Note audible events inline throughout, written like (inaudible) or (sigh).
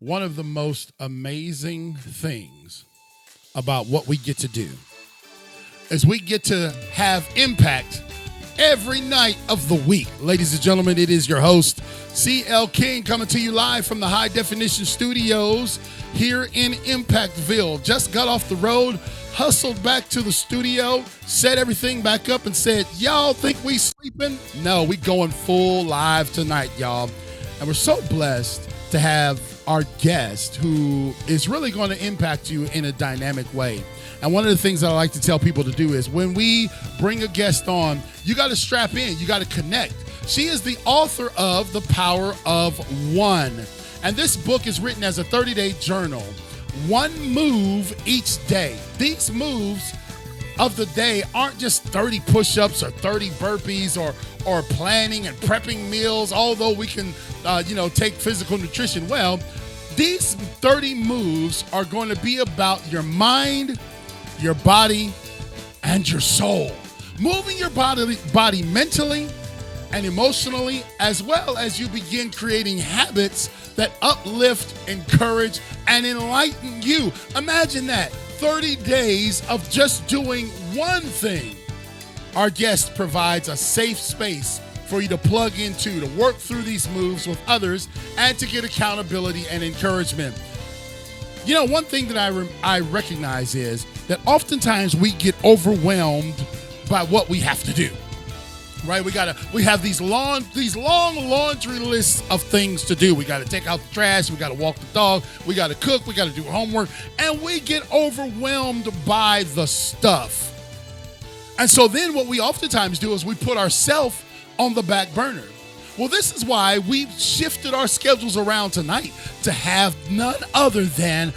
one of the most amazing things about what we get to do is we get to have impact every night of the week. Ladies and gentlemen, it is your host, CL King, coming to you live from the High Definition Studios here in Impactville. Just got off the road, hustled back to the studio, set everything back up, and said, Y'all think we sleeping? No, we going full live tonight, y'all. And we're so blessed to have our guest who is really going to impact you in a dynamic way. And one of the things that I like to tell people to do is when we bring a guest on, you got to strap in, you got to connect. She is the author of The Power of One. And this book is written as a 30 day journal, one move each day. These moves of the day aren't just 30 push-ups or 30 burpees or or planning and prepping meals although we can uh, you know take physical nutrition well. These 30 moves are going to be about your mind your body and your soul. Moving your body body mentally and emotionally as well as you begin creating habits that uplift encourage and enlighten you. Imagine that 30 days of just doing one thing. Our guest provides a safe space for you to plug into, to work through these moves with others, and to get accountability and encouragement. You know, one thing that I, re- I recognize is that oftentimes we get overwhelmed by what we have to do right? We gotta we have these long these long laundry lists of things to do. We gotta take out the trash, we gotta walk the dog, we gotta cook, we gotta do homework, and we get overwhelmed by the stuff. And so then what we oftentimes do is we put ourselves on the back burner. Well, this is why we've shifted our schedules around tonight to have none other than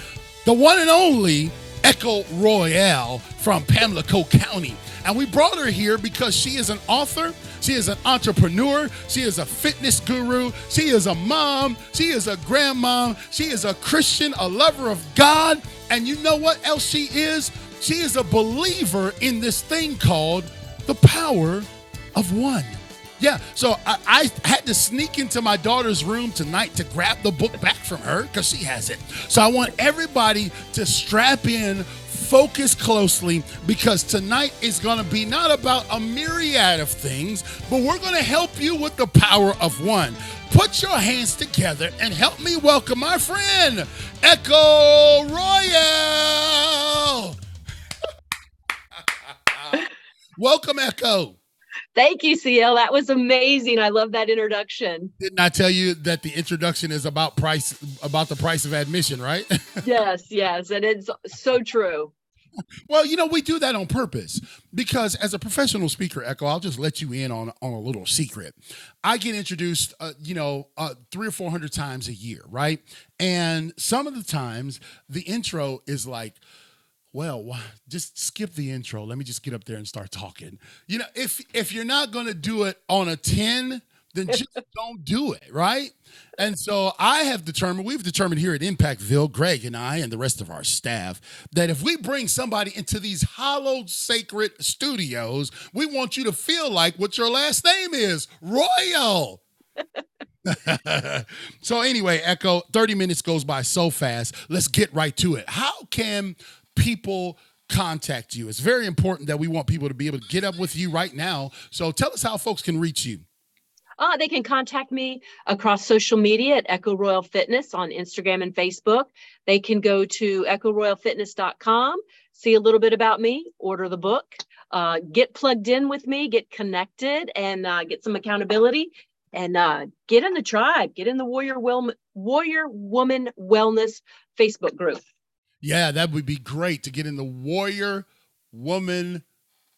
the one and only Echo Royal from Pamlico County. And we brought her here because she is an author, she is an entrepreneur, she is a fitness guru, she is a mom, she is a grandmom, she is a Christian, a lover of God. And you know what else she is? She is a believer in this thing called the power of one. Yeah, so I, I, had to sneak into my daughter's room tonight to grab the book back from her because she has it. So I want everybody to strap in focus closely because tonight is going to be not about a myriad of things, but we're going to help you with the power of one. Put your hands together and help me welcome my friend, Echo Royal. (laughs) welcome, Echo. Thank you, CL. That was amazing. I love that introduction. Didn't I tell you that the introduction is about price about the price of admission, right? (laughs) yes, yes, and it's so true. Well, you know, we do that on purpose because as a professional speaker, Echo, I'll just let you in on, on a little secret. I get introduced, uh, you know, uh, three or 400 times a year, right? And some of the times the intro is like, well, just skip the intro. Let me just get up there and start talking. You know, if if you're not going to do it on a 10, then (laughs) just don't do it, right? And so I have determined, we've determined here at Impactville, Greg and I and the rest of our staff, that if we bring somebody into these hallowed sacred studios, we want you to feel like what your last name is Royal. (laughs) so anyway, Echo, 30 minutes goes by so fast. Let's get right to it. How can people contact you? It's very important that we want people to be able to get up with you right now. So tell us how folks can reach you. Uh, they can contact me across social media at Echo Royal Fitness on Instagram and Facebook. They can go to echoroyalfitness.com, see a little bit about me, order the book, uh, get plugged in with me, get connected, and uh, get some accountability, and uh, get in the tribe, get in the Warrior well, Warrior Woman Wellness Facebook group. Yeah, that would be great to get in the Warrior Woman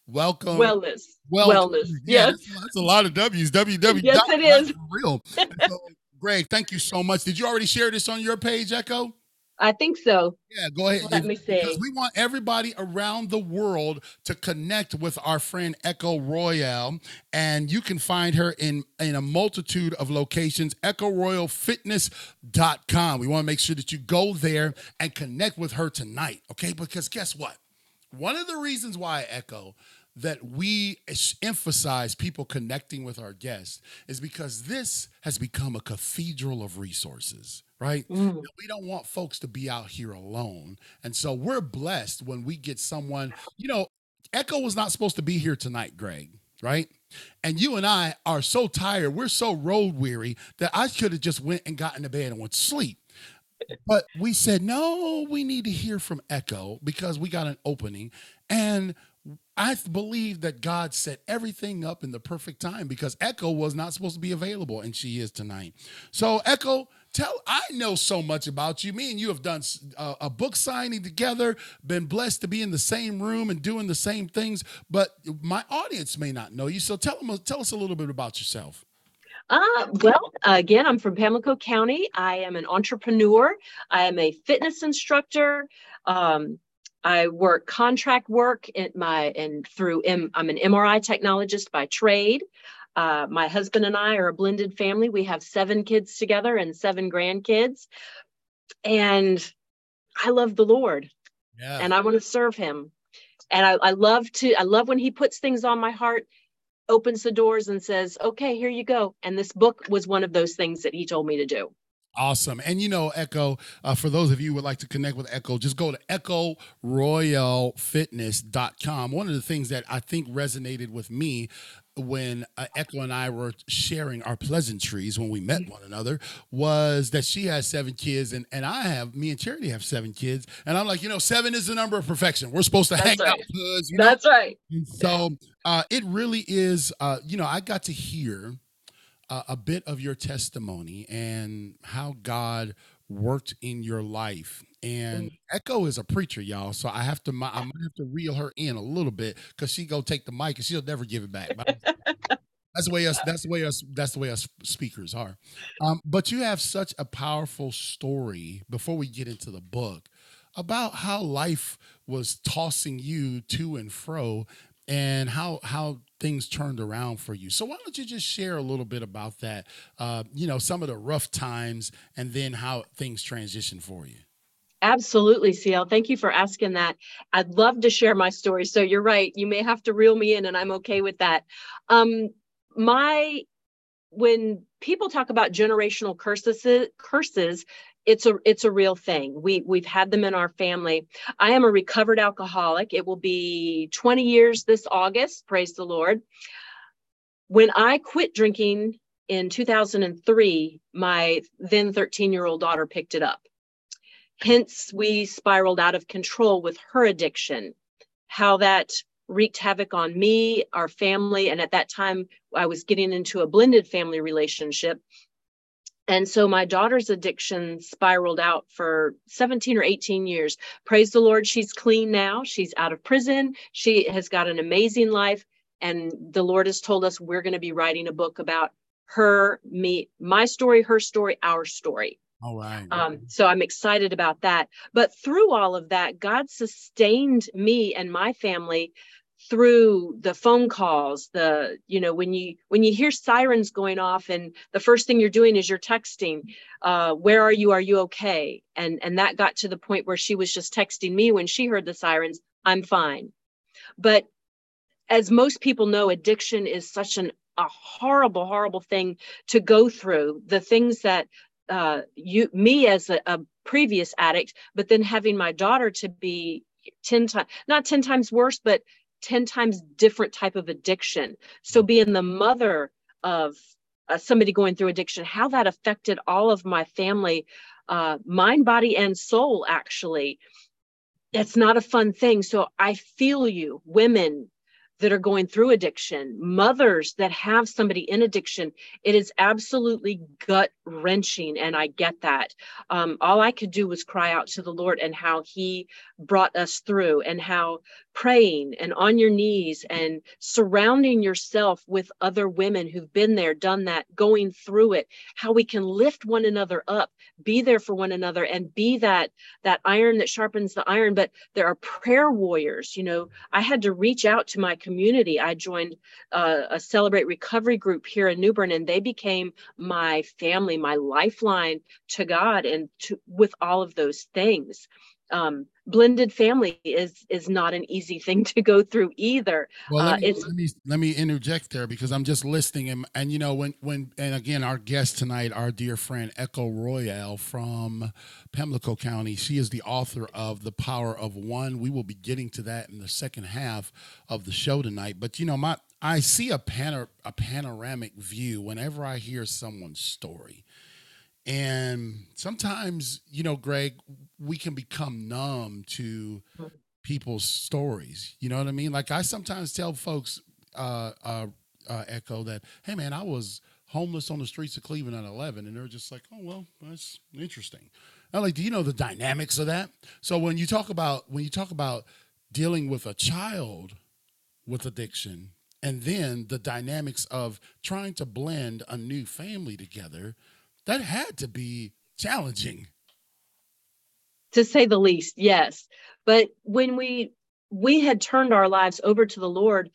Welcome. Wellness. Wellness. Yeah, yes. That's, that's, a lot of W's. WW. Yes, it is. Real. (laughs) so, Greg, thank you so much. Did you already share this on your page, Echo? I think so. Yeah, go ahead. Let me see. we want everybody around the world to connect with our friend Echo Royal, and you can find her in in a multitude of locations. EchoRoyalFitness.com. We want to make sure that you go there and connect with her tonight, okay? Because guess what? One of the reasons why Echo that we emphasize people connecting with our guests is because this has become a cathedral of resources, right? Mm. We don't want folks to be out here alone. And so we're blessed when we get someone, you know, Echo was not supposed to be here tonight, Greg, right? And you and I are so tired, we're so road weary that I could have just went and got into bed and went to sleep. But we said, no, we need to hear from Echo because we got an opening. And I believe that God set everything up in the perfect time because Echo was not supposed to be available, and she is tonight. So, Echo, tell I know so much about you. Me and you have done a, uh, a book signing together, been blessed to be in the same room and doing the same things, but my audience may not know you. So, tell them, tell us a little bit about yourself. Uh, well, again, I'm from Pamlico County. I am an entrepreneur. I am a fitness instructor. Um, I work contract work in my and through M, I'm an MRI technologist by trade. Uh, my husband and I are a blended family. We have seven kids together and seven grandkids, and I love the Lord, yeah. and I want to serve Him. And I, I love to. I love when He puts things on my heart opens the doors and says, okay, here you go. And this book was one of those things that he told me to do. Awesome. And you know, Echo, uh, for those of you who would like to connect with Echo, just go to echoroyalfitness.com. One of the things that I think resonated with me when uh, Echo and I were sharing our pleasantries when we met mm-hmm. one another was that she has seven kids and, and I have me and Charity have seven kids and I'm like you know seven is the number of perfection we're supposed to That's hang right. out because you know? That's right so uh, it really is uh, you know I got to hear a bit of your testimony and how God worked in your life and mm. Echo is a preacher, y'all. So I have to, I might have to reel her in a little bit because she go take the mic and she'll never give it back. (laughs) that's the way us. That's the way us. That's the way us speakers are. Um, but you have such a powerful story. Before we get into the book, about how life was tossing you to and fro, and how how things turned around for you. So why don't you just share a little bit about that? Uh, you know, some of the rough times, and then how things transitioned for you. Absolutely, CL. Thank you for asking that. I'd love to share my story. So you're right. You may have to reel me in, and I'm okay with that. Um, my when people talk about generational curses, curses, it's a it's a real thing. We we've had them in our family. I am a recovered alcoholic. It will be 20 years this August. Praise the Lord. When I quit drinking in 2003, my then 13 year old daughter picked it up. Hence, we spiraled out of control with her addiction, how that wreaked havoc on me, our family. And at that time, I was getting into a blended family relationship. And so my daughter's addiction spiraled out for 17 or 18 years. Praise the Lord, she's clean now. She's out of prison. She has got an amazing life. And the Lord has told us we're going to be writing a book about her, me, my story, her story, our story. All right. Um, so I'm excited about that. But through all of that, God sustained me and my family through the phone calls the you know when you when you hear sirens going off and the first thing you're doing is you're texting uh, where are you? Are you okay? And and that got to the point where she was just texting me when she heard the sirens i'm fine. But as most people know addiction is such an a horrible horrible thing to go through. The things that uh, you me as a, a previous addict, but then having my daughter to be 10 times not 10 times worse but 10 times different type of addiction so being the mother of uh, somebody going through addiction how that affected all of my family uh, mind body and soul actually it's not a fun thing so i feel you women that are going through addiction, mothers that have somebody in addiction, it is absolutely gut wrenching. And I get that. Um, all I could do was cry out to the Lord and how He brought us through, and how praying and on your knees and surrounding yourself with other women who've been there, done that, going through it, how we can lift one another up, be there for one another, and be that that iron that sharpens the iron. But there are prayer warriors. You know, I had to reach out to my community. I joined uh, a Celebrate Recovery group here in New Bern, and they became my family, my lifeline to God, and to with all of those things. Um, blended family is is not an easy thing to go through either. Well, let, uh, me, let me let me interject there because I'm just listening and and you know when when and again our guest tonight, our dear friend Echo Royal from Pamlico County, she is the author of The Power of One. We will be getting to that in the second half of the show tonight. But you know, my I see a panor- a panoramic view whenever I hear someone's story. And sometimes, you know, Greg, we can become numb to people's stories. You know what I mean? Like I sometimes tell folks, uh, uh, uh, Echo, that, hey, man, I was homeless on the streets of Cleveland at 11. And they're just like, oh, well, that's interesting. I'm like, do you know the dynamics of that? So when you talk about, when you talk about dealing with a child with addiction, and then the dynamics of trying to blend a new family together, that had to be challenging. To say the least yes. But when we we had turned our lives over to the lord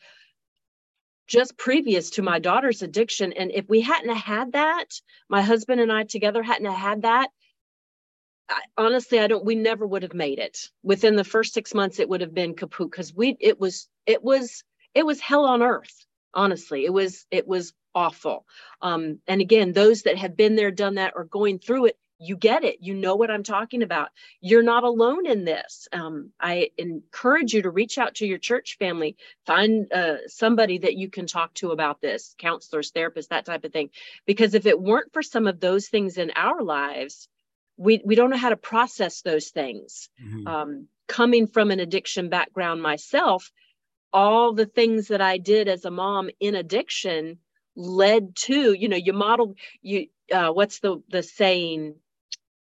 just previous to my daughter's addiction and if we hadn't had that my husband and i together hadn't had that I, honestly i don't we never would have made it. Within the first six months it would have been kaput because we it was it was it was hell on earth honestly. It was it was awful. Um, and again those that have been there done that or going through it you get it. You know what i'm talking about. You're not alone in this. Um, i encourage you to reach out to your church family. Find uh, somebody that you can talk to about this counselors therapists that type of thing. Because if it weren't for some of those things in our lives we, we don't know how to process those things. Mm-hmm. um, coming from an addiction background myself all the things that I did as a mom in addiction led to, you know, you model you uh, what's the the saying?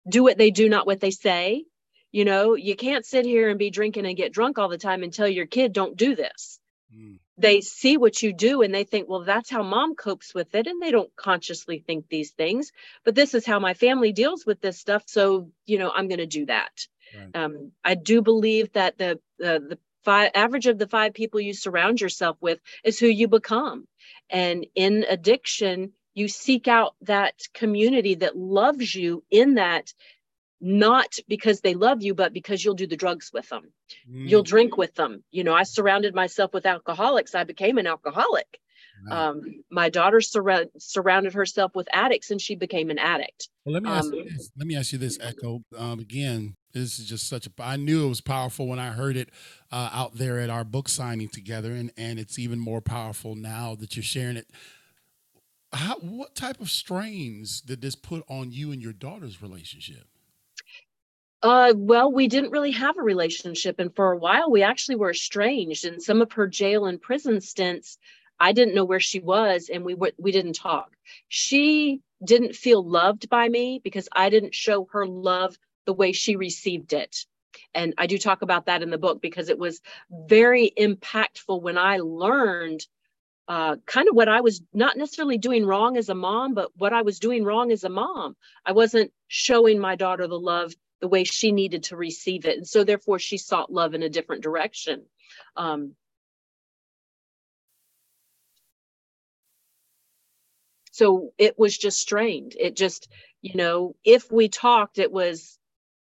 Do what they do, not what they say. You know, you can't sit here and be drinking and get drunk all the time and tell your kid don't do this. Mm. They see what you do and they think, well, that's how mom copes with it. And they don't consciously think these things, but this is how my family deals with this stuff. So, you know, I'm going to do that. Right. Um, I do believe that the, the, the five average of the five people you surround yourself with is who you become. And in addiction you seek out that community that loves you in that not because they love you but because you'll do the drugs with them. Mm. you'll drink with them. You know i surrounded myself with alcoholics. I became an alcoholic um, my daughter sur- surrounded herself with addicts and she became an addict well let me ask, um, you this. Let me ask you this echo um, again this is just such a. I knew it was powerful when I heard it uh, out there at our book signing together, and and it's even more powerful now that you're sharing it. How, what type of strains did this put on you and your daughter's relationship? Uh, well, we didn't really have a relationship, and for a while we actually were estranged. And some of her jail and prison stints, I didn't know where she was, and we were, we didn't talk. She didn't feel loved by me because I didn't show her love the way she received it. And I do talk about that in the book because it was very impactful when I learned uh, kind of what I was not necessarily doing wrong as a mom, but what I was doing wrong as a mom. I wasn't showing my daughter the love the way she needed to receive it. And so, therefore, she sought love in a different direction. Um, so it was just strained. It just, you know, if we talked, it was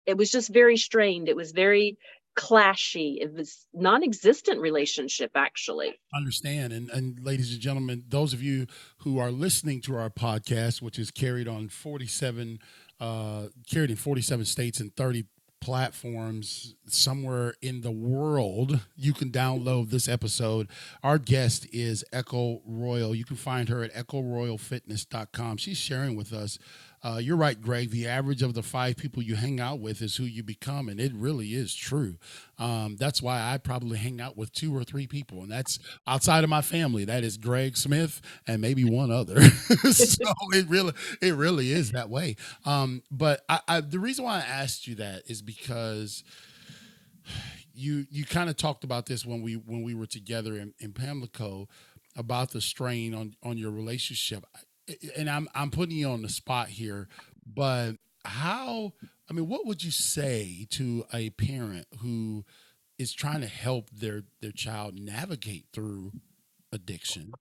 it was just very strained. It was very clashy. It was non-existent relationship actually. Understand and and ladies and gentlemen, those of you who are listening to our podcast, which is carried on 47 uh carried in 47 states and 30 platforms somewhere in the world you can download this episode. Our guest is echo royal. You can find her at echoroyalfitness.com she's sharing with us uh, you're right, Greg. The average of the five people you hang out with is who you become, and it really is true. Um, that's why I probably hang out with two or three people, and that's outside of my family. That is Greg Smith and maybe one other. (laughs) (laughs) so it really, it really is that way. Um, but I, I, the reason why I asked you that is because you you kind of talked about this when we when we were together in, in Pamlico about the strain on on your relationship and I'm I'm putting you on the spot here, but how I mean, what would you say to a parent who is trying to help their their child navigate through addiction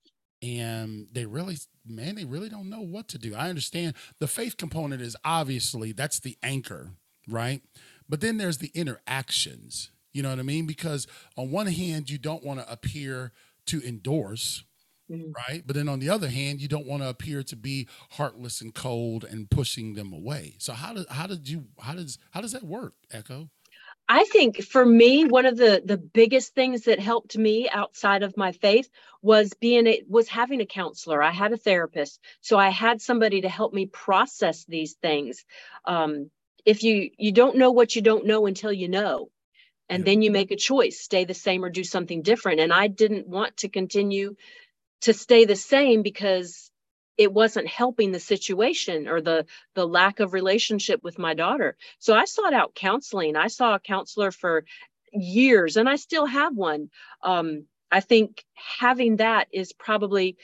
and they really man they really don't know what to do i understand the faith component is obviously that's the anchor right but then there's the interactions. You know what I mean? Because on one hand, you don't want to appear to endorse, mm-hmm. right? But then on the other hand, you don't want to appear to be heartless and cold and pushing them away. So how did how did you how does how does that work, Echo? I think for me, one of the the biggest things that helped me outside of my faith was being it was having a counselor. I had a therapist, so I had somebody to help me process these things. Um, if you you don't know what you don't know until you know, and then you make a choice, stay the same or do something different. And I didn't want to continue to stay the same because it wasn't helping the situation or the the lack of relationship with my daughter. So i sought out counseling. I saw a counselor for years and i still have one. Um, i think having that is probably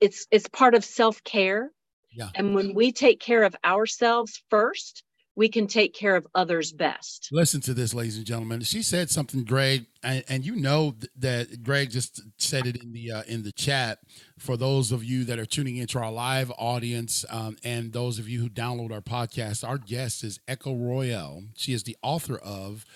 it's it's part of self-care. Yeah. and when we take care of ourselves first we can take care of others best. Listen to this, ladies and gentlemen. She said something, Greg, and, and you know that Greg just said it in the uh, in the chat. For those of you that are tuning into our live audience, um, and those of you who download our podcast, our guest is Echo Royal. She is the author of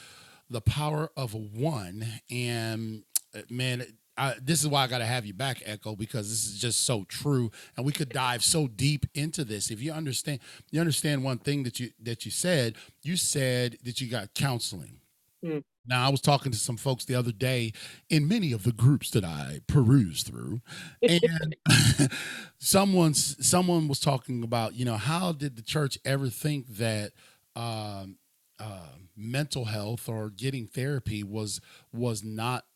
"The Power of One," and uh, man, I, this is why I got to have you back, Echo, because this is just so true, and we could dive so deep into this. If you understand, you understand one thing that you that you said. You said that you got counseling. Mm. Now, I was talking to some folks the other day in many of the groups that I peruse through, and (laughs) someone someone was talking about, you know, how did the church ever think that um, uh, mental health or getting therapy was was not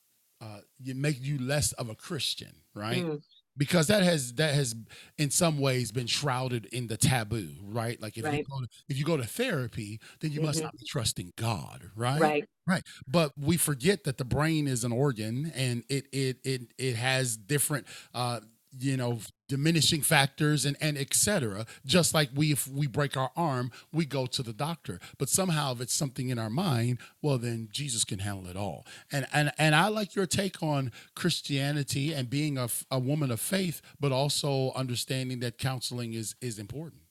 uh, it make you less of a Christian, right? Mm. Because that has that has in some ways been shrouded in the taboo, right? Like if right. you go to, if you go to therapy, then you mm-hmm. must not be trusting God, right? Right. Right. But we forget that the brain is an organ and it it it it has different uh you know diminishing factors and and etc just like we if we break our arm we go to the doctor. But somehow if it's something in our mind well then jesus can handle it all. And and and i like your take on christianity and being a, a woman of faith but also understanding that counseling is is important.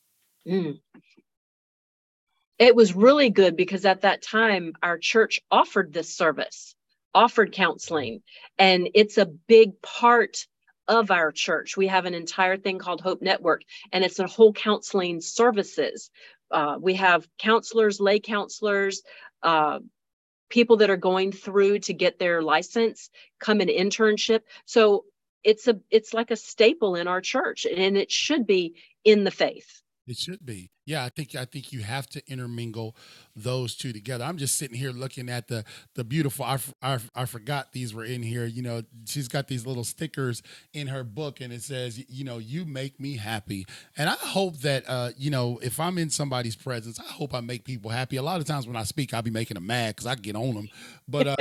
Mm. it was really good because at that time our church offered this service offered counseling. And it's a big part of our church. We have an entire thing called Hope Network, and it's a whole counseling services. Uh, we have counselors, lay counselors, uh, people that are going through to get their license, come in internship. So it's a it's like a staple in our church, and it should be in the faith. It should be. Yeah, I think I think you have to intermingle those two together. I'm just sitting here looking at the the beautiful. I, I, I forgot these were in here. You know, she's got these little stickers in her book, and it says, you know, you make me happy. And I hope that uh, you know, if I'm in somebody's presence, I hope I make people happy. A lot of times when I speak, I'll be making them mad because I get on them. But uh,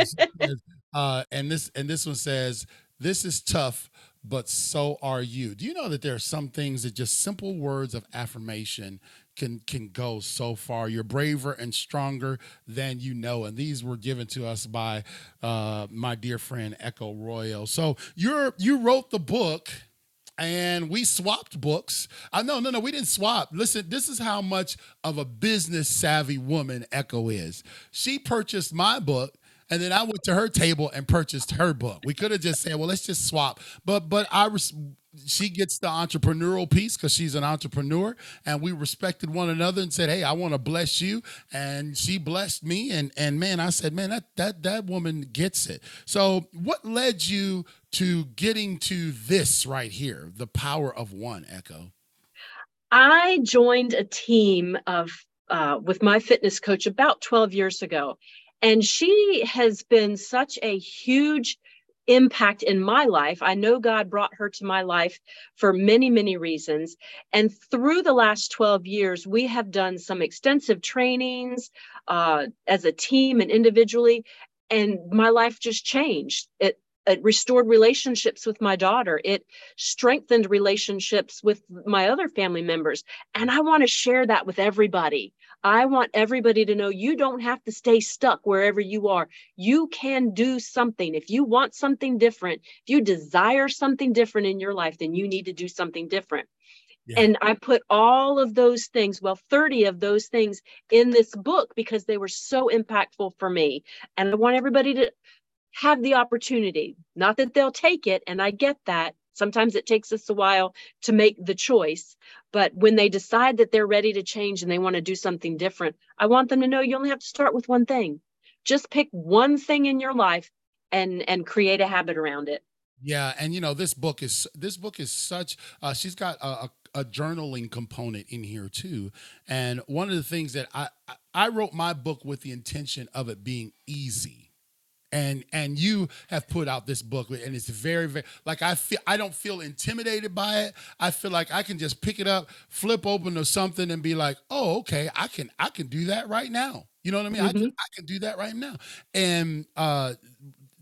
(laughs) uh, and this and this one says, this is tough but so are you. Do you know that there are some things that just simple words of affirmation can can go so far. You're braver and stronger than you know, and these were given to us by uh, my dear friend Echo Royal. So you're you wrote the book and we swapped books. I know, no, no, we didn't swap. Listen, this is how much of a business savvy woman Echo is. She purchased my book and then I went to her table and purchased her book. We could have just said, "Well, let's just swap." But but I res- she gets the entrepreneurial piece because she's an entrepreneur, and we respected one another and said, "Hey, I want to bless you," and she blessed me. And and man, I said, "Man, that that that woman gets it." So, what led you to getting to this right here, the power of one? Echo. I joined a team of uh, with my fitness coach about 12 years ago. And she has been such a huge impact in my life. I know God brought her to my life for many, many reasons. And through the last 12 years, we have done some extensive trainings uh, as a team and individually. And my life just changed. It, it restored relationships with my daughter. It strengthened relationships with my other family members. And I want to share that with everybody. I want everybody to know you don't have to stay stuck wherever you are. You can do something. If you want something different, if you desire something different in your life, then you need to do something different. Yeah. And I put all of those things, well, 30 of those things in this book because they were so impactful for me. And I want everybody to have the opportunity, not that they'll take it, and I get that. Sometimes it takes us a while to make the choice, but when they decide that they're ready to change and they want to do something different, I want them to know you only have to start with one thing. Just pick one thing in your life and and create a habit around it. Yeah, and you know this book is this book is such. Uh, she's got a, a, a, journaling component in here too, and one of the things that I I wrote my book with the intention of it being easy, and and you have put out this booklet and it's very very like I feel I don't feel intimidated by it. I feel like I can just pick it up, flip open or something, and be like, oh okay, I can I can do that right now. You know what I mean? Mm-hmm. I, can, I can do that right now. And uh,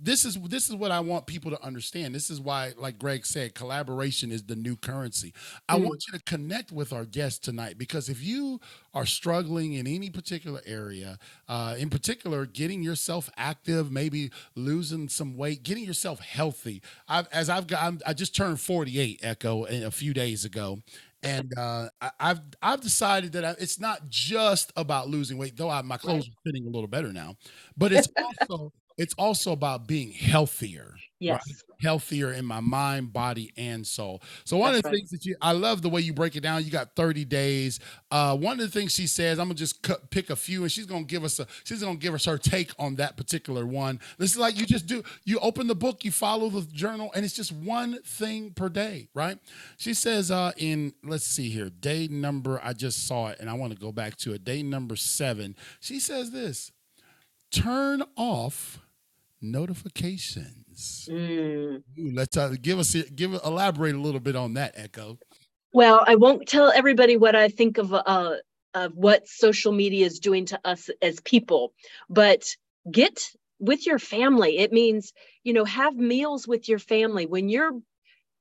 this is this is what I want people to understand. This is why, like Greg said, collaboration is the new currency. I mm. want you to connect with our guest tonight because if you are struggling in any particular area, uh, in particular, getting yourself active, maybe losing some weight, getting yourself healthy. I've, as I've got, I'm, i just turned 48, Echo, a few days ago, and uh, I, have I've decided that I, it's not just about losing weight, though I, my clothes right. are fitting a little better now, but it's (laughs) also it's also about being healthier. Yes. Right? Healthier in my mind, body, and soul. So one That's of the right. things that you I love the way you break it down. You got 30 days. Uh, one of the things she says, I'm gonna just cut, pick a few, and she's gonna give us a she's gonna give us her take on that particular one. This is like you just do you open the book, you follow the journal, and it's just one thing per day, right? She says uh in let's see here, day number, I just saw it and I want to go back to it. Day number seven, she says this turn off notifications. Mm. Ooh, let's uh, give us give elaborate a little bit on that, Echo. Well, I won't tell everybody what I think of uh, of what social media is doing to us as people, but get with your family. It means you know have meals with your family when you're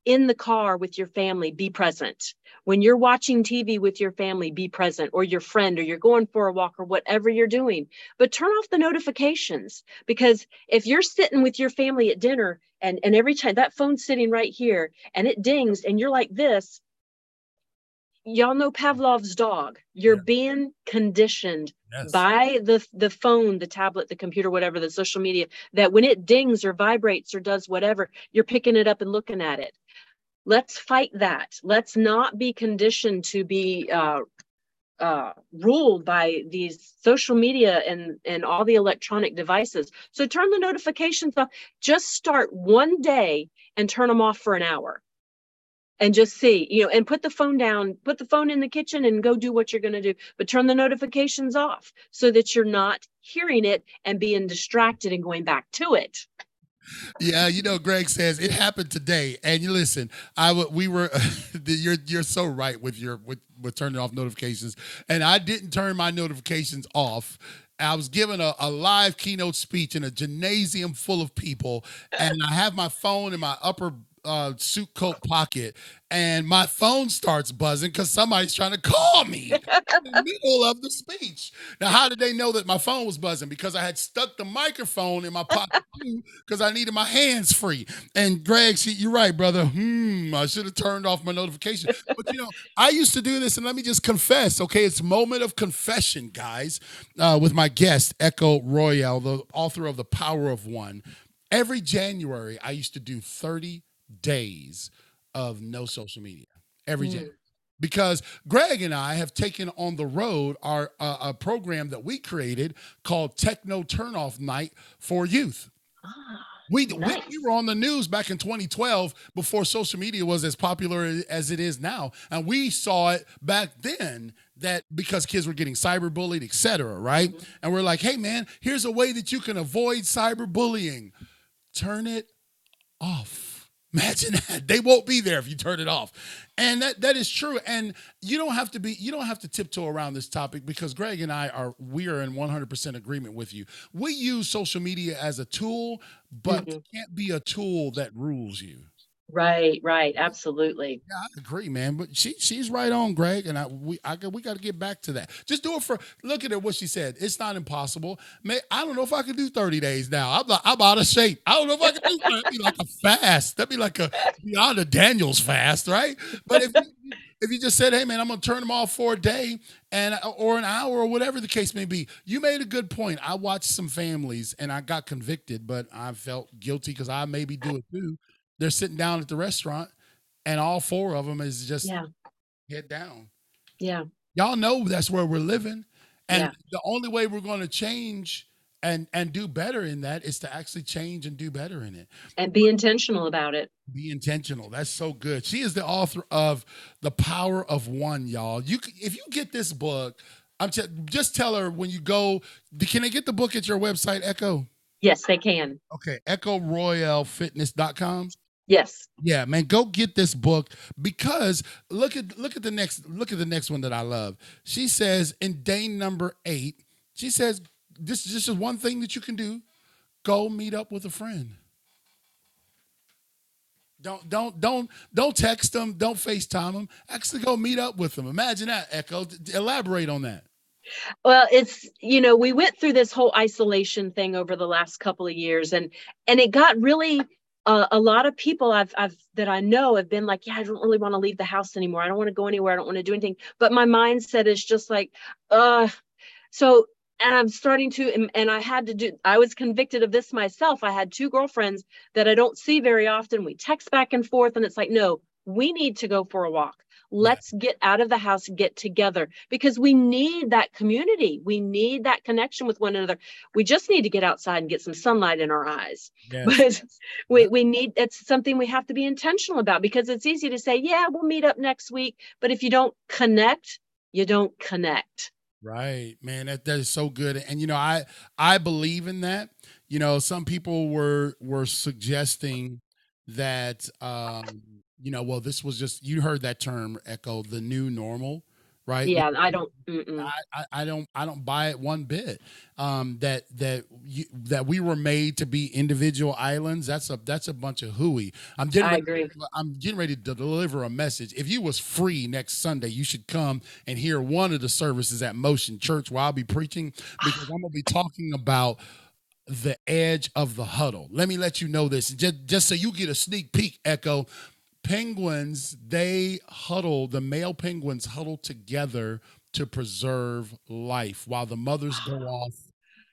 in the car with your family, be present. When you're watching TV with your family, be present, or your friend, or you're going for a walk, or whatever you're doing. But turn off the notifications because if you're sitting with your family at dinner and, and every time that phone's sitting right here and it dings and you're like this, y'all know Pavlov's dog. You're yeah. being conditioned yes. by the the phone, the tablet, the computer, whatever, the social media, that when it dings or vibrates or does whatever, you're picking it up and looking at it let's fight that. Let's not be conditioned to be uh, uh, ruled by these social media and, and all the electronic devices. So turn the notifications off. Just start one day and turn them off for an hour and just see, you know, and put the phone down, put the phone in the kitchen and go do what you're going to do, but turn the notifications off so that you're not hearing it and being distracted and going back to it yeah, you know, Greg says it happened today, and you listen. I we were, (laughs) you're you're so right with your with with turning off notifications, and I didn't turn my notifications off. I was giving a, a live keynote speech in a gymnasium full of people, and I have my phone in my upper uh, suit coat pocket, and my phone starts buzzing because somebody's trying to call me (laughs) in the middle of the speech. Now, how did they know that my phone was buzzing? Because I had stuck the microphone in my pocket (laughs) because I needed my hands free. And Greg, see, you're right, brother. Hmm, I should have turned off my notification. But you know, I used to do this, and let me just confess. Okay, it's moment of confession, guys, uh, with my guest Echo Royal, the author of The Power of One. Every January, I used to do 30 days of no social media every day. Mm. Because Greg and I have taken on the road our uh, a program that we created called Techno Turnoff Night for Youth. Ah, we, nice. we, we were on the news back in 2012 before social media was as popular as it is now, and we saw it back then that because kids were getting cyberbullied, et cetera, right? Mm-hmm. And we're like, hey man, here's a way that you can avoid cyberbullying. Turn it off Imagine (laughs) that. They won't be there if you turn it off. And that that is true. And you don't have to be you don't have to tiptoe around this topic because Greg and I are we are in 100% agreement with you. We use social media as a tool, but mm-hmm. it can't be a tool that rules you. Right, right, absolutely. Yeah, I agree, man. But she she's right on, Greg, and I we I we got to get back to that. Just do it for. Look at. What she said. It's not impossible. Man, I don't know if I can do thirty days now. I'm like, I'm out of shape. I don't know if I can do that'd be like a fast. That'd be like a beyond a Daniel's fast, right? But if if you just said, "Hey, man, I'm gonna turn them off for a day and or an hour or whatever the case may be," you made a good point. I watched some families and I got convicted, but I felt guilty because I maybe do it too they're sitting down at the restaurant and all four of them is just Yeah, head down. yeah, Y'all know that's where we're living. And Yeah. the only way we're going to change and and do better in that is to actually change and do better in it. and be intentional about it. Be intentional. That's so good. She is the author of The Power of One, y'all. You if you get this book, I'm t- just tell her when you go, can they get the book at your website, Echo? Yes, they can. Okay, echo echoroyalfitness.com. Yes. Yeah, man, go get this book because look at look at the next look at the next one that I love. She says in day number eight, she says this, this is one thing that you can do: go meet up with a friend. Don't don't don't don't text them, don't FaceTime them. Actually, go meet up with them. Imagine that, Echo. Elaborate on that. Well, it's, you know, we went through this whole isolation thing over the last couple of years and and it got really a lot of people I've I've that I know have been like, yeah, I don't really want to leave the house anymore. I don't want to go anywhere. I don't want to do anything. But my mindset is just like, uh so and I'm starting to and, and I had to do I was convicted of this myself. I had two girlfriends that I don't see very often. We text back and forth and it's like, no, we need to go for a walk. Let's get out of the house, get together because we need that community. We need that connection with one another. We just need to get outside and get some sunlight in our eyes. (laughs) But we, we need it's something we have to be intentional about because it's easy to say, yeah, we'll meet up next week. But if you don't connect, you don't connect. Right, man, that, that is so good. And you know, I I believe in that. You know, some people were were suggesting that um, you know, well, this was just you heard that term echo, the new normal, right? Yeah, I don't. I, I, don't I don't buy it one bit. Um, that that you, that we were made to be individual islands. That's a that's a bunch of hooey. I'm getting I ready, agree. I'm getting ready to deliver a message. If you was free next Sunday, you should come and hear one of the services at Motion Church where I'll be preaching because I'm gonna be talking about the edge of the huddle. Let me let you know this just just so you get a sneak peek. Echo penguins they huddle the male penguins huddle together to preserve life while the mothers go off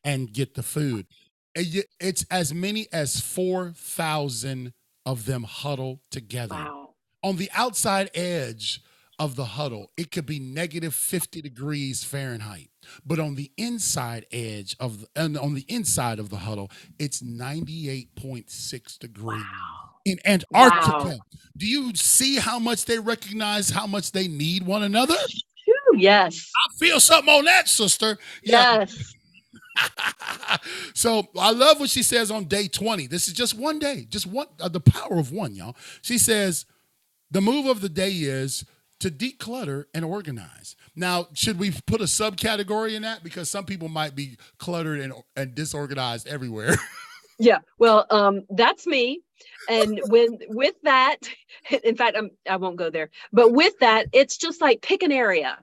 and get the food eh, it's as many as 4000 of them huddle together Wow. on the outside edge of the huddle, it could be negative 50 degrees Fahrenheit. But on the inside edge of the, and on the inside of the huddle, it's 98.6 degrees. Wow. In Antarctica, Wow. do you see how much they recognize how much they need one another? Yes. I feel something on that, sister. Yeah. Yes. (laughs) so I love what she says on day 20. This is just one day, just one, uh, the power of one, y'all. She says, the move of the day is to declutter and organize. Now, should we put a subcategory in that? Because some people might be cluttered and, and disorganized everywhere. (laughs) Yeah. Well, um, that's me. And when with that, in fact, I'm, I won't go there. But with that, it's just like pick an area.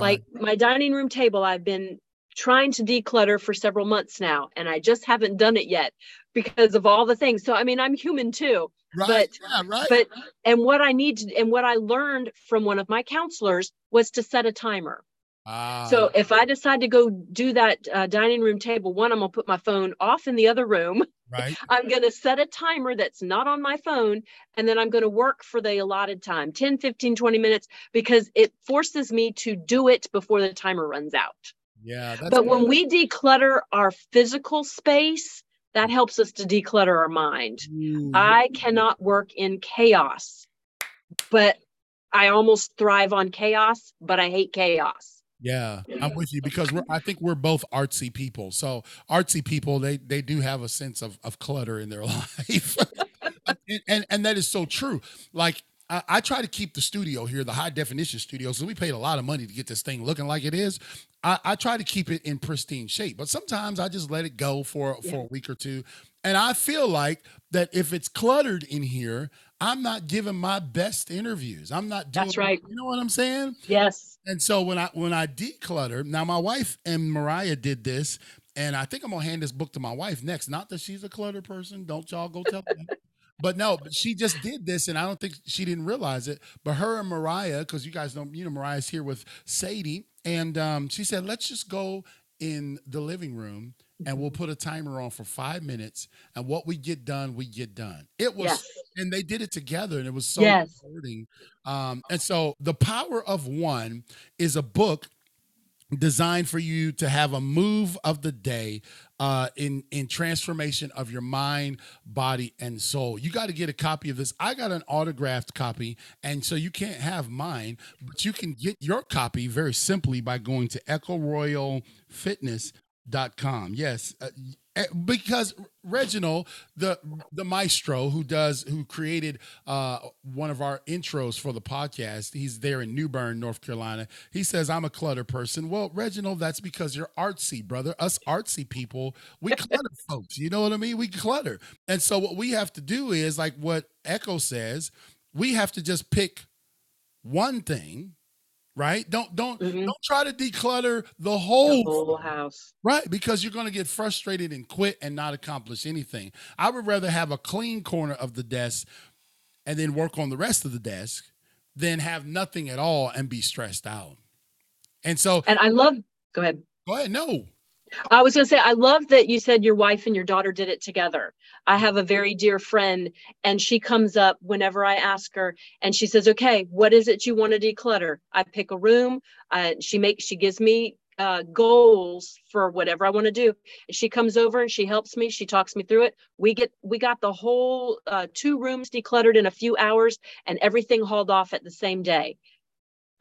Like my dining room table, I've been trying to declutter for several months now, and I just haven't done it yet because of all the things. So I mean, I'm human too. right, but- yeah, right. But and what I need to and what I learned from one of my counselors was to set a timer. Ah, So if I decide to go do that uh, dining room table, one, I'm gonna put my phone off in the other room. right, (laughs) I'm going to set a timer that's not on my phone and then I'm going to work for the allotted time 10, 15, 20 minutes because it forces me to do it before the timer runs out. yeah. That's But when we declutter our physical space, that helps us to declutter our mind. Ooh, I cannot work in chaos, but I almost thrive on chaos, but I hate chaos. Yeah, I'm with you because we're. I think we're both artsy people. So artsy people, they they do have a sense of of clutter in their (laughs) life, and, and and that is so true. Like I, I, try to keep the studio here, the high definition studio, so we paid a lot of money to get this thing looking like it is. I, I try to keep it in pristine shape, but sometimes I just let it go for yeah. for a week or two. And I feel like that if it's cluttered in here, I'm not giving my best interviews. I'm not doing That's right. You know what I'm saying? Yes. And so when I when I declutter, now my wife and Mariah did this, and I think I'm gonna hand this book to my wife next. Not that she's a clutter person. Don't y'all go tell me. (laughs) But no, but she just did this, and I don't think she didn't realize it. But her and Mariah, because you guys know, you know, Mariah's here with Sadie, and um, she said, "Let's just go in the living room and we'll put a timer on for five minutes. And what we get done, we get done. It was, yes. And they did it together, and it was so yes. rewarding. Um, and so, the power of one is a book designed for you to have a move of the day uh, in in transformation of your mind, body, and soul. You got to get a copy of this. I got an autographed copy, and so you can't have mine, but you can get your copy very simply by going to Echo Royal Fitness dot com. Yes, uh, because Reginald, the the maestro who does who created uh, one of our intros for the podcast, he's there in New Bern, North Carolina. He says I'm a clutter person. Well, Reginald, that's because you're artsy, brother. Us artsy people, we (laughs) clutter, folks. You know what I mean? We clutter, and so what we have to do is like what Echo says. We have to just pick one thing right? Don't don't mm-hmm. don't try to declutter the whole, the whole house. Right, because you're going to get frustrated and quit and not accomplish anything. I would rather have a clean corner of the desk and then work on the rest of the desk than have nothing at all and be stressed out. And so And I love go ahead. Go ahead. No. I was going to say, I love that you said your wife and your daughter did it together. I have a very dear friend, and she comes up whenever I ask her, and she says, "Okay, what is it you want to declutter?" I pick a room. Uh, she makes, she gives me uh, goals for whatever I want to do. She comes over and she helps me. She talks me through it. We get, we got the whole uh, two rooms decluttered in a few hours, and everything hauled off at the same day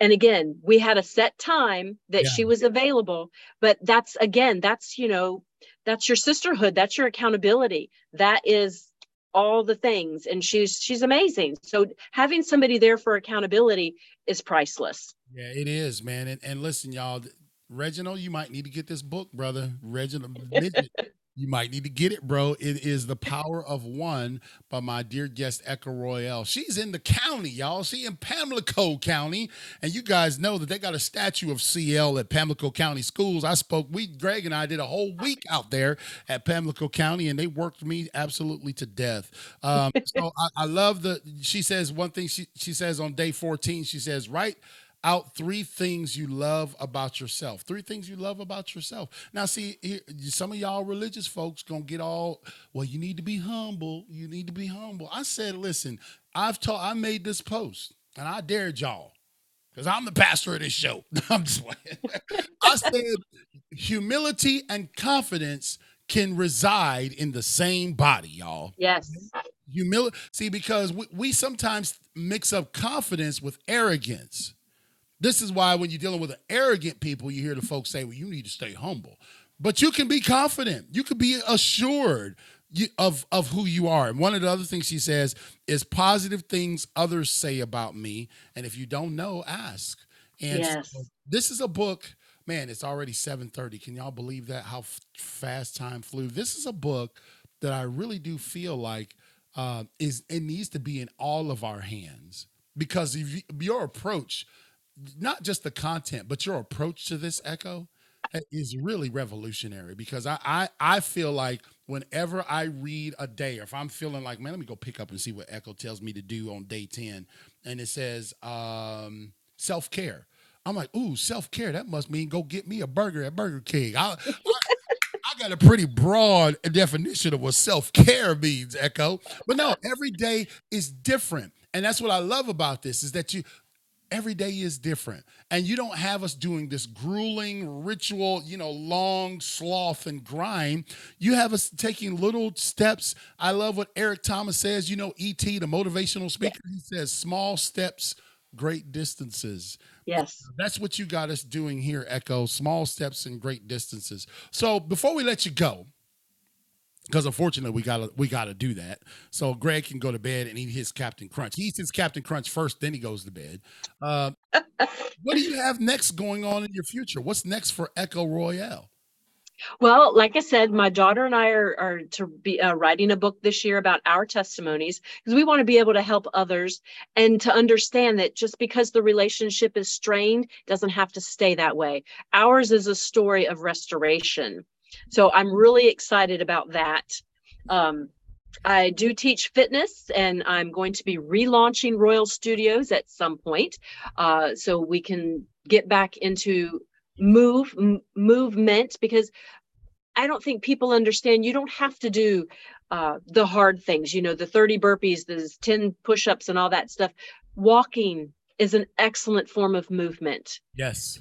and again we had a set time that yeah. she was available but that's again that's you know that's your sisterhood that's your accountability. That is all the things. And she's she's amazing. So having somebody there for accountability is priceless. Yeah it is man. And, and listen y'all reginald you might need to get this book brother. Reginald (laughs) You might need to get it, bro. It is The (laughs) Power of One by my dear guest, Echo Royal. She's in the county, y'all. She in Pamlico County. And you guys know that they got a statue of CL at Pamlico County Schools. I spoke, we, Greg and I did a whole week out there at Pamlico County, and they worked me absolutely to death. Um, (laughs) so I, I love the, she says one thing she, she says on day 14, she says, right out three things you love about yourself. Three things you love about yourself. Now, see, here, some of y'all religious folks gonna get all well. You need to be humble. You need to be humble. I said, listen, I've taught. I made this post, and I dared y'all because I'm the pastor of this show. (laughs) I'm just playing. I said, humility and confidence can reside in the same body, y'all. Yes. Humility. See, because we, we sometimes mix up confidence with arrogance. This is why when you're dealing with arrogant people, you hear the folks say, well, you need to stay humble. But you can be confident. You can be assured of, of who you are. And one of the other things she says is positive things others say about me. And if you don't know, ask. And yes. so this is a book, man, it's already 7:30. Can y'all believe that? How fast time flew. This is a book that I really do feel like uh, is it needs to be in all of our hands because if you, your approach not just the content, but your approach to this echo is really revolutionary because I, I I feel like whenever I read a day, or if I'm feeling like, man, let me go pick up and see what Echo tells me to do on day 10. And it says um, self-care. I'm like, ooh, self-care. That must mean go get me a burger at Burger King. I, I, I got a pretty broad definition of what self-care means, Echo. But no, every day is different. And that's what I love about this is that you every day is different. And you don't have us doing this grueling ritual, you know, long sloth and grind. You have us taking little steps. I love what Eric Thomas says, you know, ET, the motivational speaker, he says small steps, great distances. Yes. That's what you got us doing here, Echo. Small steps and great distances. So before we let you go, because unfortunately we gotta we gotta do that. So Greg can go to bed and eat his Cap'n Crunch. He eats his Cap'n Crunch first, then he goes to bed. Uh, (laughs) what do you have next going on in your future? What's next for Echo Royal? Well, like I said, my daughter and I are, are to be uh, writing a book this year about our testimonies because we want to be able to help others and to understand that just because the relationship is strained doesn't have to stay that way. Ours is a story of restoration. So I'm really excited about that. Um, I do teach fitness and I'm going to be relaunching Royal Studios at some point. Uh, so we can get back into move m- movement because I don't think people understand you don't have to do uh, the hard things, you know, the 30 burpees, the 10 push ups, and all that stuff. Walking is an excellent form of movement. Yes.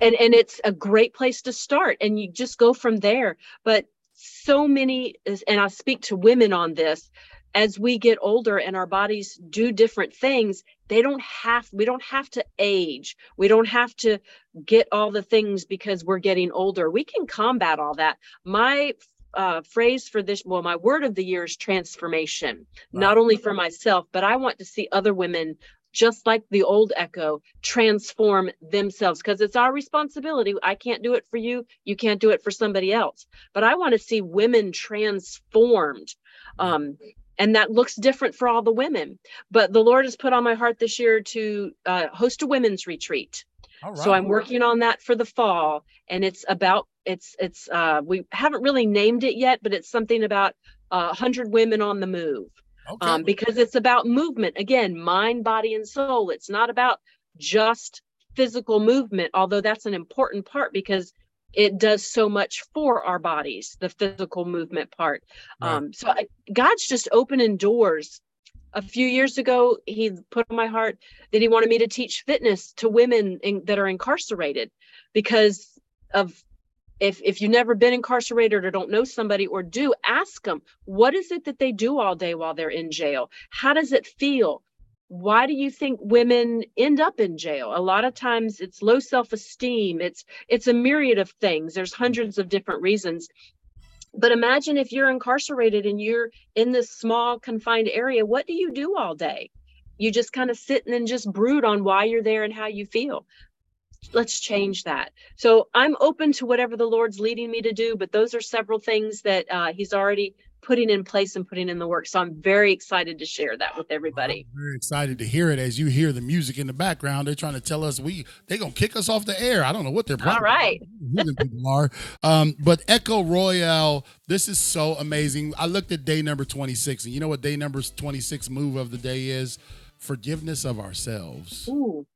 And, and it's a great place to start, and you just go from there. But so many, and I speak to women on this, as we get older and our bodies do different things they don't have we don't have to age we don't have to get all the things because we're getting older we can combat all that my uh, phrase for this well my word of the year is transformation wow. not only for myself but i want to see other women just like the old echo transform themselves. Because it's our responsibility. I can't do it for you. You can't do it for somebody else. But i want to see women transformed um, and that looks different for all the women. But the lord has put on my heart this year to uh, host a women's retreat. Right. so i'm working on that for the fall and it's about it's it's uh, we haven't really named it yet but it's something about uh, 100 women on the move okay. um, because it's about movement again mind body and soul it's not about just physical movement although that's an important part because it does so much for our bodies the physical movement part right. um so I, god's just opening doors a few years ago he put on my heart that he wanted me to teach fitness to women in, that are incarcerated because of if if you've never been incarcerated or don't know somebody or do ask them what is it that they do all day while they're in jail? How does it feel? Why do you think women end up in jail? A lot of times it's low self-esteem it's it's a myriad of things. There's mm-hmm. hundreds of different reasons. But imagine if you're incarcerated and you're in this small confined area what do you do all day? You just kind of sit and just brood on why you're there and how you feel let's change that so i'm open to whatever the lord's leading me to do but those are several things that uh, he's already putting in place and putting in the work. So I'm very excited to share that with everybody. I'm very excited to hear it as you hear the music in the background. They're trying to tell us we they're gonna kick us off the air. I don't know what they're All right. (laughs) Who people are. Um, but Echo Royal, this is so amazing. I looked at day number 26, and you know what day number 26 move of the day is? Forgiveness of ourselves. Ooh.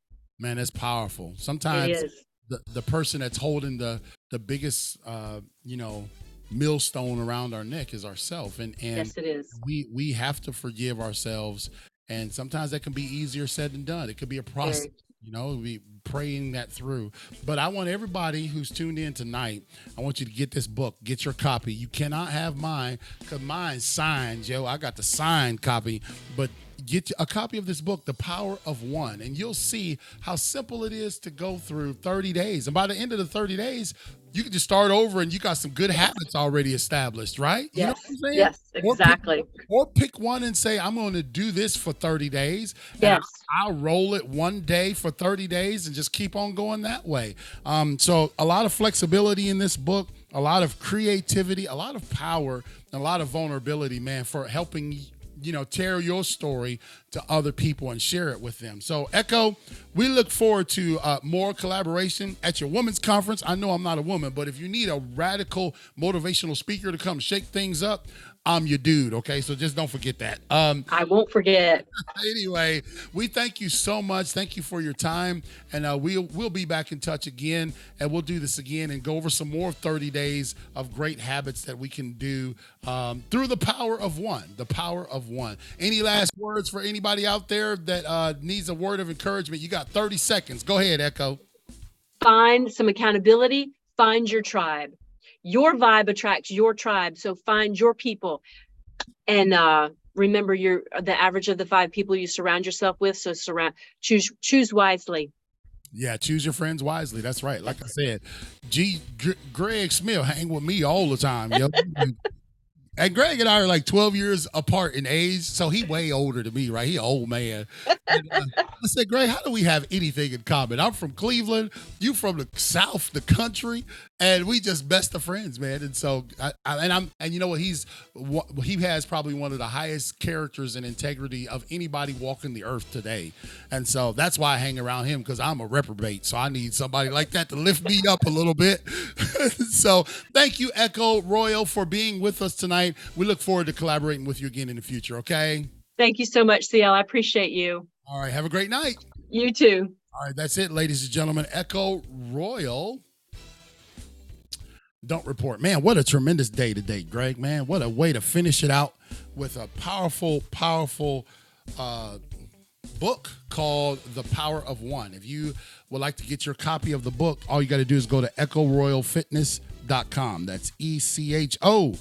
Man, that's powerful. Sometimes the, the person that's holding the the biggest uh, you know millstone around our neck is ourself and and yes, it is. we we have to forgive ourselves and sometimes that can be easier said than done it could be a process Very. You know we praying that through. But i want everybody who's tuned in tonight i want you to get this book get your copy. You cannot have mine because mine's signed joe i got the signed copy. But get a copy of this book, The Power of One, and you'll see how simple it is to go through 30 days. And by the end of the 30 days, you can just start over and you got some good habits already established, right? Yes, you know what I'm saying? Yes, exactly. Or pick, or pick, one and say, I'm going to do this for 30 days. Yes. I'll roll it one day for 30 days and just keep on going that way. Um, so, a lot of flexibility in this book, a lot of creativity, a lot of power, a lot of vulnerability, man, for helping you know, tell your story to other people and share it with them. So, Echo, we look forward to uh, more collaboration at your women's conference. I know I'm not a woman, but if you need a radical motivational speaker to come shake things up, I'm your dude. Okay, so just don't forget that. Um, I won't forget. (laughs) anyway, we thank you so much. Thank you for your time, and uh, we'll we'll be back in touch again, and we'll do this again and go over some more 30 days of great habits that we can do um, through the power of one. The power of one. Any last words for anybody out there that uh, needs a word of encouragement? You got 30 seconds. Go ahead, Echo. Find some accountability. Find your tribe your vibe attracts your tribe so find your people and uh remember you're the average of the five people you surround yourself with so surround choose choose wisely yeah, choose your friends wisely. That's right. Like I said, G, G Greg Smith hang with me all the time. Yo. (laughs) And Greg and I are like 12 years apart in age, so he way older than me, right? He old man. And, uh, I said, Greg, how do we have anything in common? I'm from Cleveland, you from the South, the country, and we just best of friends, man. And so, I, I, and I'm, and you know what? He's he has probably one of the highest characters and integrity of anybody walking the earth today, and so that's why I hang around him because I'm a reprobate, so I need somebody like that to lift me up a little bit. (laughs) so, thank you, Echo Royal, for being with us tonight. We look forward to collaborating with you again in the future. Okay. Thank you so much, CL. I appreciate you. All right. Have a great night. You too. All right. That's it, ladies and gentlemen. Echo Royal don't report. Man, what a tremendous day today, Greg. Man, what a way to finish it out with a powerful, powerful uh, book called The Power of One. If you would like to get your copy of the book, all you got to do is go to echoroyalfitness.com. That's E C H O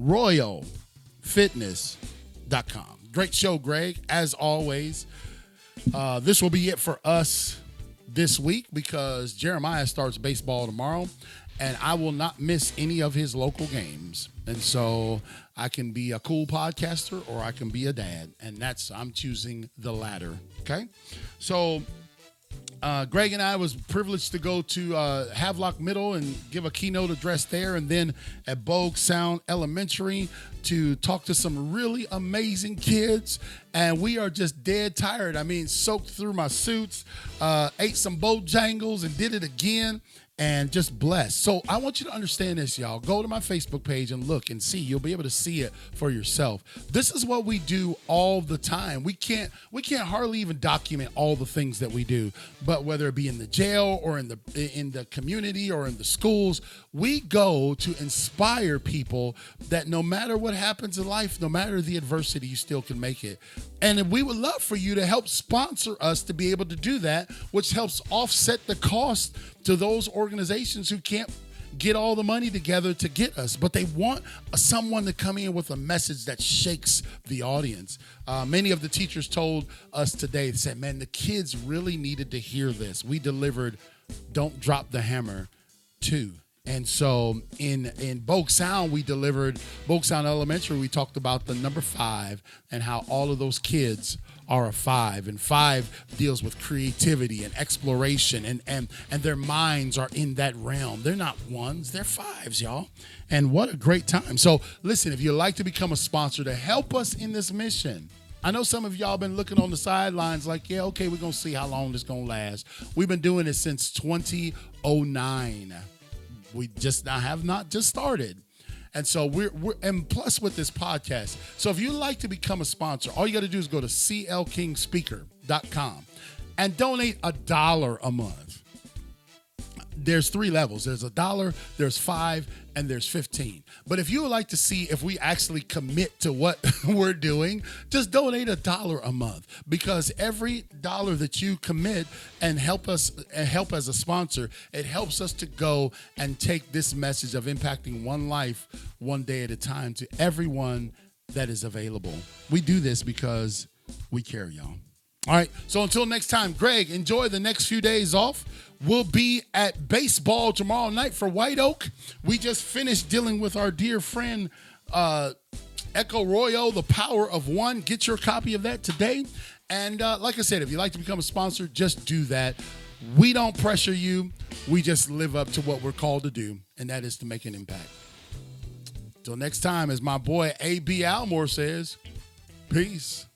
royalfitness.com. Great show, Greg, as always. Uh, this will be it for us this week because Jeremiah starts baseball tomorrow and I will not miss any of his local games. And so I can be a cool podcaster or I can be a dad. And that's, I'm choosing the latter. Okay. So uh, Greg and I was privileged to go to uh, Havelock Middle and give a keynote address there, and then at Bogue Sound Elementary to talk to some really amazing kids. And we are just dead tired. I mean, soaked through my suits, uh, ate some Bojangles, and did it again and just blessed. So I want you to understand this, y'all. Go to my Facebook page and look and see. You'll be able to see it for yourself. This is what we do all the time. We can't we can't hardly even document all the things that we do. But whether it be in the jail or in the in the community or in the schools, we go to inspire people that no matter what happens in life, no matter the adversity, you still can make it. And we would love for you to help sponsor us to be able to do that, which helps offset the cost to those organizations who can't get all the money together to get us, but they want someone to come in with a message that shakes the audience. Uh, many of the teachers told us today, they said, man, the kids really needed to hear this. We delivered Don't Drop the Hammer too. And so in in Bogue Sound, we delivered Bogue Sound Elementary. We talked about the number five and how all of those kids are a five, and five deals with creativity and exploration, and and and their minds are in that realm. They're not ones, they're fives, y'all. And what a great time! So listen, if you'd like to become a sponsor to help us in this mission. I know some of y'all been looking on the sidelines like, yeah, okay, we're gonna see how long this gonna last. We've been doing it since 2009 we just I have not just started. And so we're, we're and plus with this podcast. So if you'd like to become a sponsor, all you got to do is go to clkingspeaker.com and donate a dollar a month there's three levels there's a dollar there's five and there's 15 but if you would like to see if we actually commit to what (laughs) we're doing just donate a dollar a month because every dollar that you commit and help us and help as a sponsor it helps us to go and take this message of impacting one life one day at a time to everyone that is available we do this because we care y'all all right. So until next time, Greg, enjoy the next few days off. We'll be at baseball tomorrow night for White Oak. We just finished dealing with our dear friend uh, Echo Royal, The Power of One. Get your copy of that today. And uh, like I said, if you'd like to become a sponsor, just do that. We don't pressure you. We just live up to what we're called to do, and that is to make an impact. Till next time, as my boy A.B. Almore says, peace.